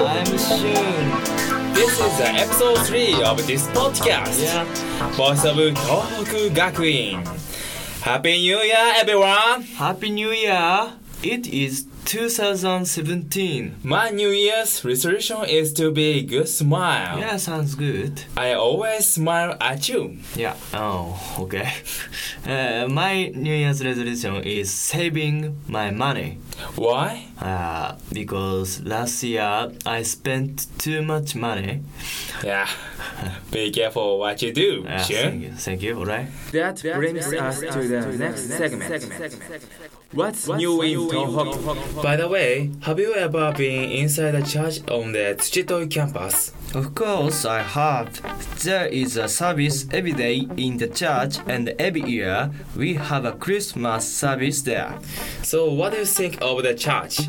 I'm Shun. This is the episode 3 of this podcast. Yeah. Voice of Tohoku Gakuin. Happy New Year, everyone! Happy New Year. It is 2017. My New Year's resolution is to be a good smile. Yeah, sounds good. I always smile at you. Yeah. Oh, okay. Uh, my New Year's resolution is saving my money. Why? Uh, because last year I spent too much money. Yeah. Be careful what you do, Uh, thank you. Thank you. Alright. That brings us to the next segment. What's new in Tohoku? By the way, have you ever been inside the church on the Tsuchitoi campus? Of course, I have. There is a service every day in the church, and every year we have a Christmas service there. So, what do you think of the church?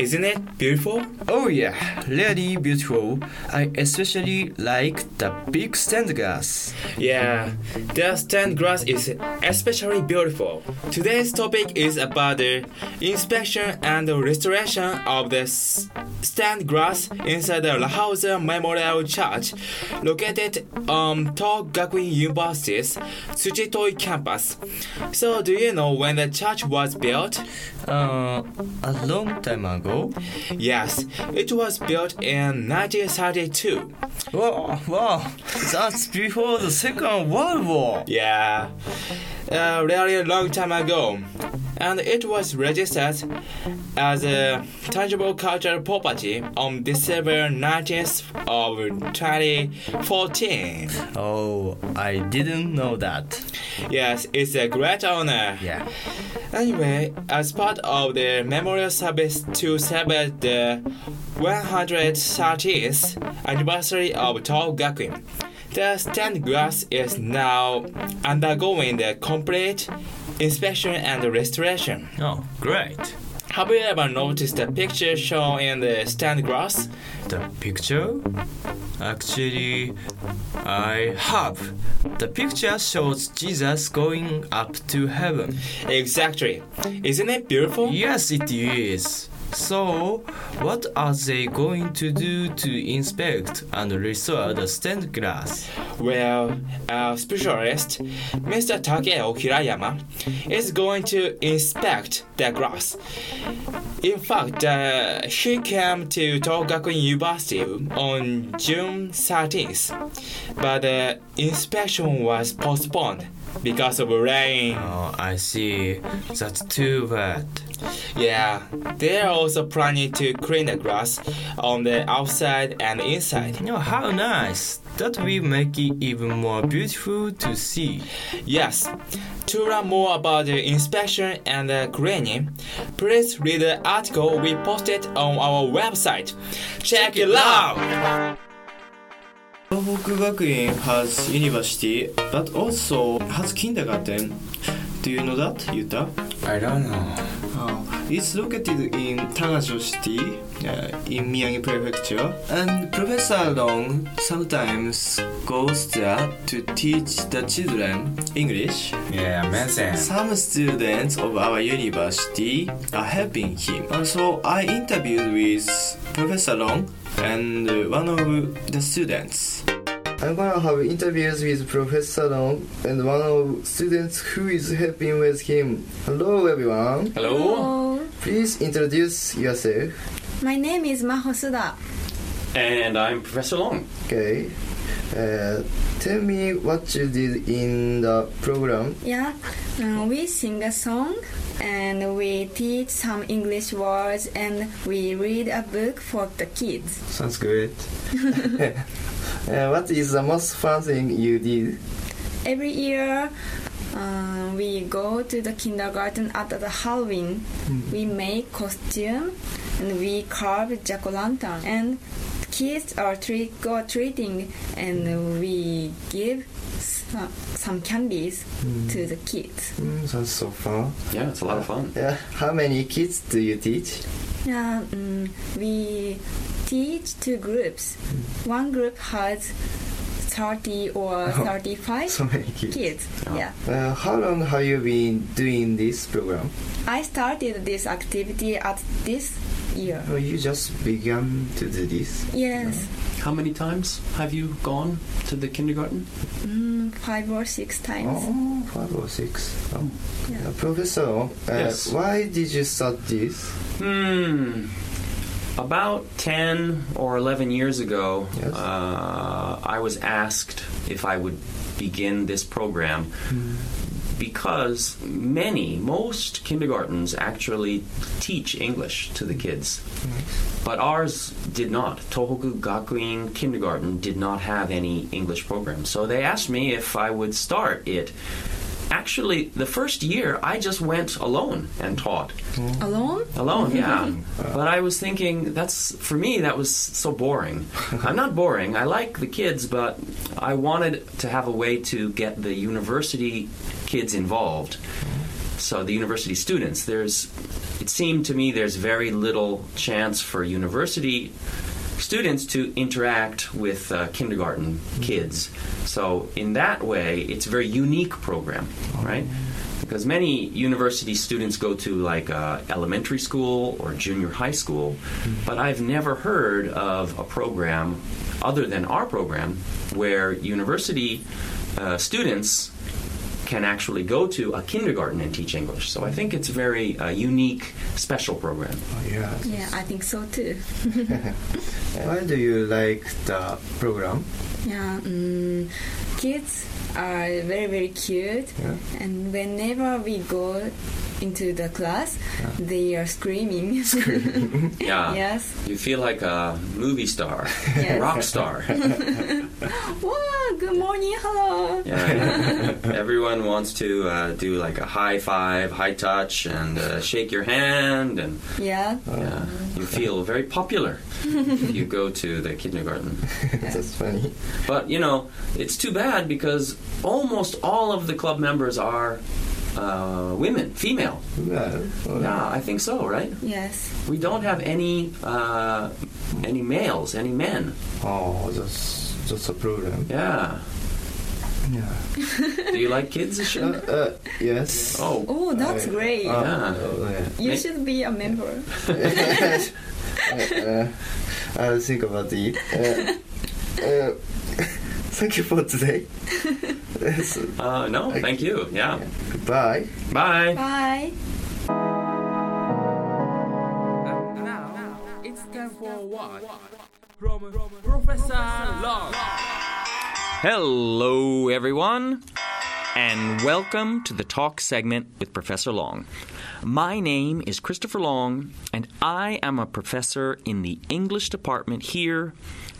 Isn't it beautiful? Oh yeah, really beautiful. I especially like the big stained glass. Yeah, the stained glass is especially beautiful. Today's topic is about the inspection and restoration of the stained glass inside the Lahauser Memorial Church, located on Togakuin University's Tsuchitoi campus. So, do you know when the church was built? Uh, a long time ago. Yes, it was built in 1932. Wow, wow, that's before the Second World War. Yeah, a really a long time ago. And it was registered as a tangible cultural property on December 19th of 2014. Oh, I didn't know that. Yes, it's a great honor. Yeah. Anyway, as part of the memorial service to celebrate the 130th anniversary of Tao Gakuin, the stained glass is now undergoing the complete inspection and restoration. Oh, great. Have you ever noticed the picture shown in the stained glass? The picture? Actually, I have. The picture shows Jesus going up to heaven. Exactly. Isn't it beautiful? Yes, it is. So, what are they going to do to inspect and restore the stained glass? Well, our specialist, Mr. Takeo Hirayama, is going to inspect the glass. In fact, uh, he came to Togakuin University on June 13th, but the inspection was postponed because of rain. Oh, I see. That's too bad. Yeah, they are also planning to clean the grass on the outside and inside. Oh, how nice. That will make it even more beautiful to see. Yes. To learn more about the inspection and the cleaning, please read the article we posted on our website. Check it out! Tohoku Gakuin has university, but also has kindergarten. Do you know that, Yuta? I don't know. Oh, it's located in Tagajo City, uh, in Miyagi Prefecture. And Professor Long sometimes goes there to teach the children English. Yeah, amazing. Some students of our university are helping him. And so I interviewed with Professor Long and uh, one of the students. I'm gonna have interviews with Professor Long and one of students who is helping with him. Hello everyone. Hello? Hello. Please introduce yourself. My name is Maho Suda. And I'm Professor Long. Okay. Uh, tell me what you did in the program. Yeah, uh, we sing a song and we teach some English words and we read a book for the kids. Sounds good. uh, what is the most fun thing you did? Every year, uh, we go to the kindergarten at the Halloween. We make costume and we carve jack o' lantern and kids are trick or treating and we give some, some candies to the kids. Mm, sounds so fun. Yeah, it's a lot of fun. Yeah. How many kids do you teach? Yeah, mm, we teach two groups. One group has 30 or 35 So many kids. kids. Yeah. Uh, how long have you been doing this program? I started this activity at this year. Oh, you just began to do this? Yes, How many times have you gone to the kindergarten? mm, five or six times. Oh, five or six. Oh. Yeah. Uh, Professor, uh, Yes. why did you start this? Hmm. About 10 or 11 years ago, Yes. uh, I was asked if I would begin this program because many, most kindergartens actually teach English to the kids. But ours did not. Tohoku Gakuin Kindergarten did not have any English program. So they asked me if I would start it. Actually, the first year I just went alone and taught. Alone? Alone, yeah. but I was thinking that's for me that was so boring. I'm not boring. I like the kids, but I wanted to have a way to get the university kids involved. So the university students, there's it seemed to me there's very little chance for university students to interact with uh, kindergarten kids. So in that way, it's a very unique program, right? Because many university students go to like uh, elementary school or junior high school, but I've never heard of a program other than our program where university uh, students can actually go to a kindergarten and teach English. So I think it's a very uh, unique, special program. Oh, yeah. Yeah, I think so too. Why do you like the program? Yeah, mm, kids are very very cute, Yeah. and whenever we go into the class, they are screaming. Yeah. yes. You feel like a movie star, Yes. rock star. Wow. Good. Hello. Yeah, everyone wants to uh, do like a high five, high touch, and uh, shake your hand, and Yeah. yeah, you feel very popular if you go to the kindergarten. That's funny. But you know, it's too bad because almost all of the club members are uh, women, female. Well, Yeah, I think so, right? Yes. We don't have any uh, any males, any men. Oh, that's that's a problem. Yeah. Yeah. Do you like kids? Uh, Shin? uh, yes. Oh, Oh, that's I- great. Uh, Yeah. oh, you ma- should be a member. uh, I'll think about it. Uh, uh, thank you for today. Uh, no, thank you. Yeah. Goodbye. Bye. Bye. And now, it's time for what? From Professor Long. Hello, everyone, and welcome to the talk segment with Professor Long. My name is Christopher Long, and I am a professor in the English department here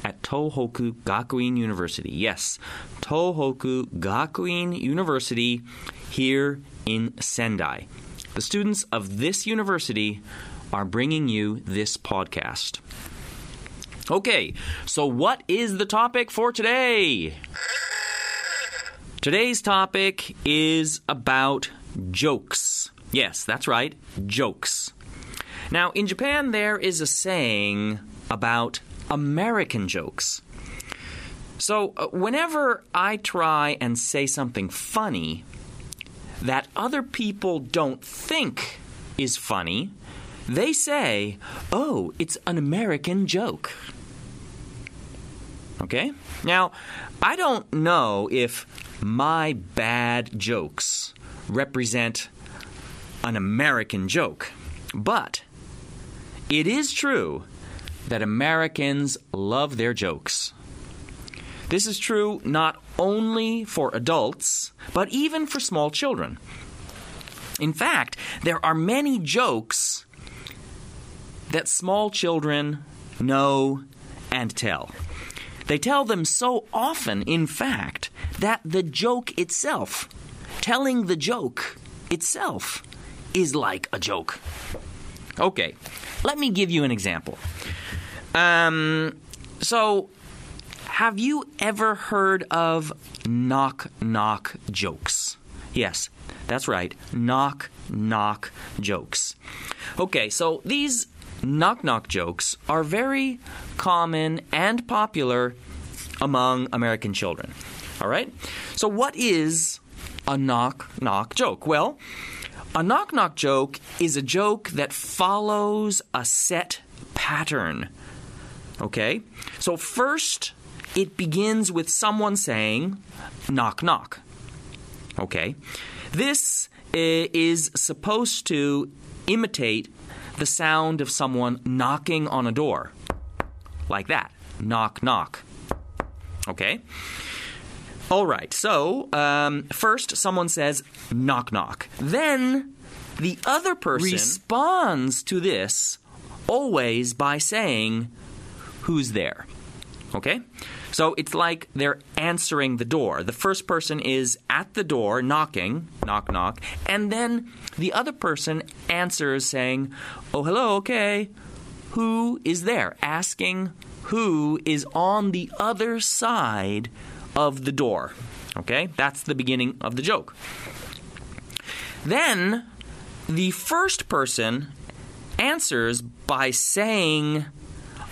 at Tohoku Gakuin University. Yes, Tohoku Gakuin University here in Sendai. The students of this university are bringing you this podcast. Okay, so what is the topic for today? Today's topic is about jokes. Yes, that's right, jokes. Now, in Japan, there is a saying about American jokes. So, uh, whenever I try and say something funny that other people don't think is funny, they say, oh, it's an American joke. Okay? Now, I don't know if my bad jokes represent an American joke, but it is true that Americans love their jokes. This is true not only for adults, but even for small children. In fact, there are many jokes that small children know and tell. They tell them so often, in fact, that the joke itself, telling the joke itself, is like a joke. Okay, let me give you an example. Um, so, have you ever heard of knock knock jokes? Yes, that's right, knock knock jokes. Okay, so these knock knock jokes are very common and popular among American children. All right? So, what is a knock knock joke? Well, a knock knock joke is a joke that follows a set pattern. Okay? So, first, it begins with someone saying, knock knock. Okay? This uh, is supposed to imitate the sound of someone knocking on a door. Like that. Knock, knock. Okay? All right, so um, first someone says knock, knock. Then the other person responds to this always by saying, Who's there? Okay? So it's like they're answering the door. The first person is at the door knocking, knock, knock, and then the other person answers saying, Oh, hello, okay. Who is there? Asking who is on the other side of the door. Okay? That's the beginning of the joke. Then the first person answers by saying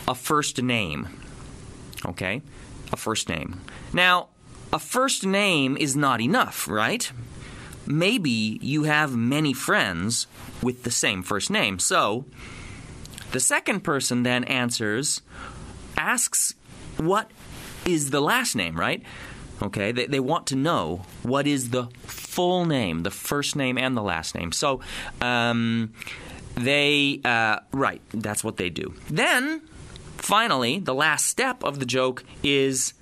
a first name. Okay? A first name. Now, a first name is not enough, right? Maybe you have many friends with the same first name. So, the second person then answers, asks what is the last name, right? Okay, they, they want to know what is the full name, the first name and the last name. So, um, they, uh, right, that's what they do. Then, finally, the last step of the joke is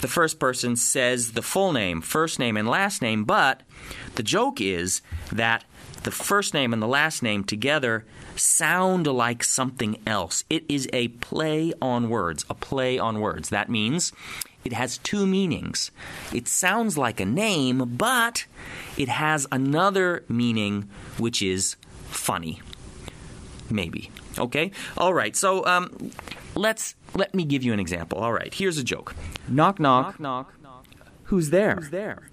the first person says the full name, first name, and last name, but the joke is that the first name and the last name together sound like something else. It is a play on words, a play on words. That means it has two meanings. It sounds like a name, but it has another meaning, which is funny. Maybe. Okay? All right. So um, let's let me give you an example. All right. Here's a joke. Knock knock. Knock, knock. Who's there? Who's there?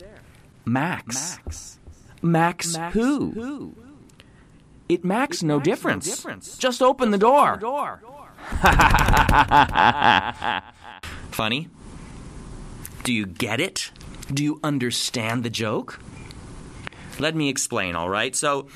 Max. Max. Max, Max who? Who? It makes, no, makes no difference. difference. Just open the door. Door. Funny? Do you get it? Do you understand the joke? Let me explain, all right? So,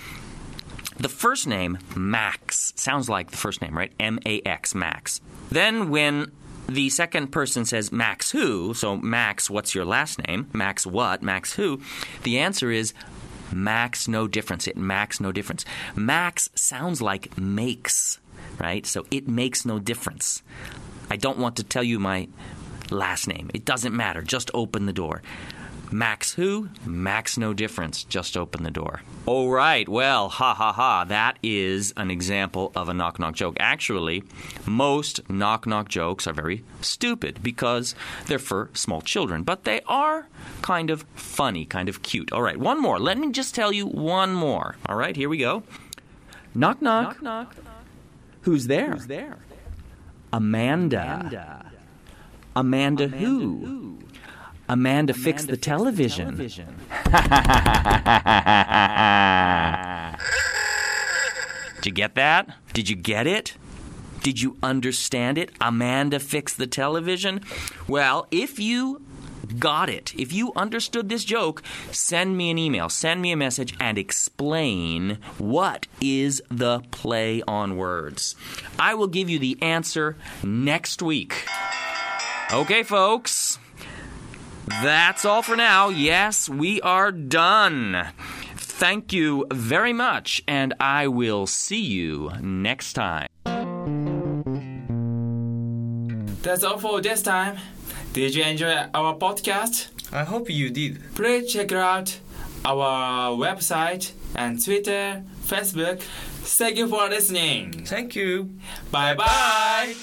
the first name, Max, sounds like the first name, right? M A X, Max. Then, when the second person says Max who, so Max, what's your last name? Max what? Max who? The answer is Max no difference. It max no difference. Max sounds like makes, right? So it makes no difference. I don't want to tell you my last name. It doesn't matter. Just open the door. Max who? Max no difference. Just open the door. All right. Well, ha ha ha. That is an example of a knock knock joke. Actually, most knock knock jokes are very stupid because they're for small children, but they are kind of funny, kind of cute. All right. One more. Let me just tell you one more. All right. Here we go. Knock knock. Knock, knock. Who's there? Who's there? Amanda. Amanda, who? Amanda, fixed the television. Did you get that? Did you get it? Did you understand it? Amanda fix the television? Well, if you got it, if you understood this joke, send me an email, send me a message, and explain what is the play on words. I will give you the answer next week. Okay, folks. That's all for now. Yes, we are done. Thank you very much, and I will see you next time. That's all for this time. Did you enjoy our podcast? I hope you did. Please check out our website and Twitter, Facebook. Thank you for listening. Thank you. Bye bye.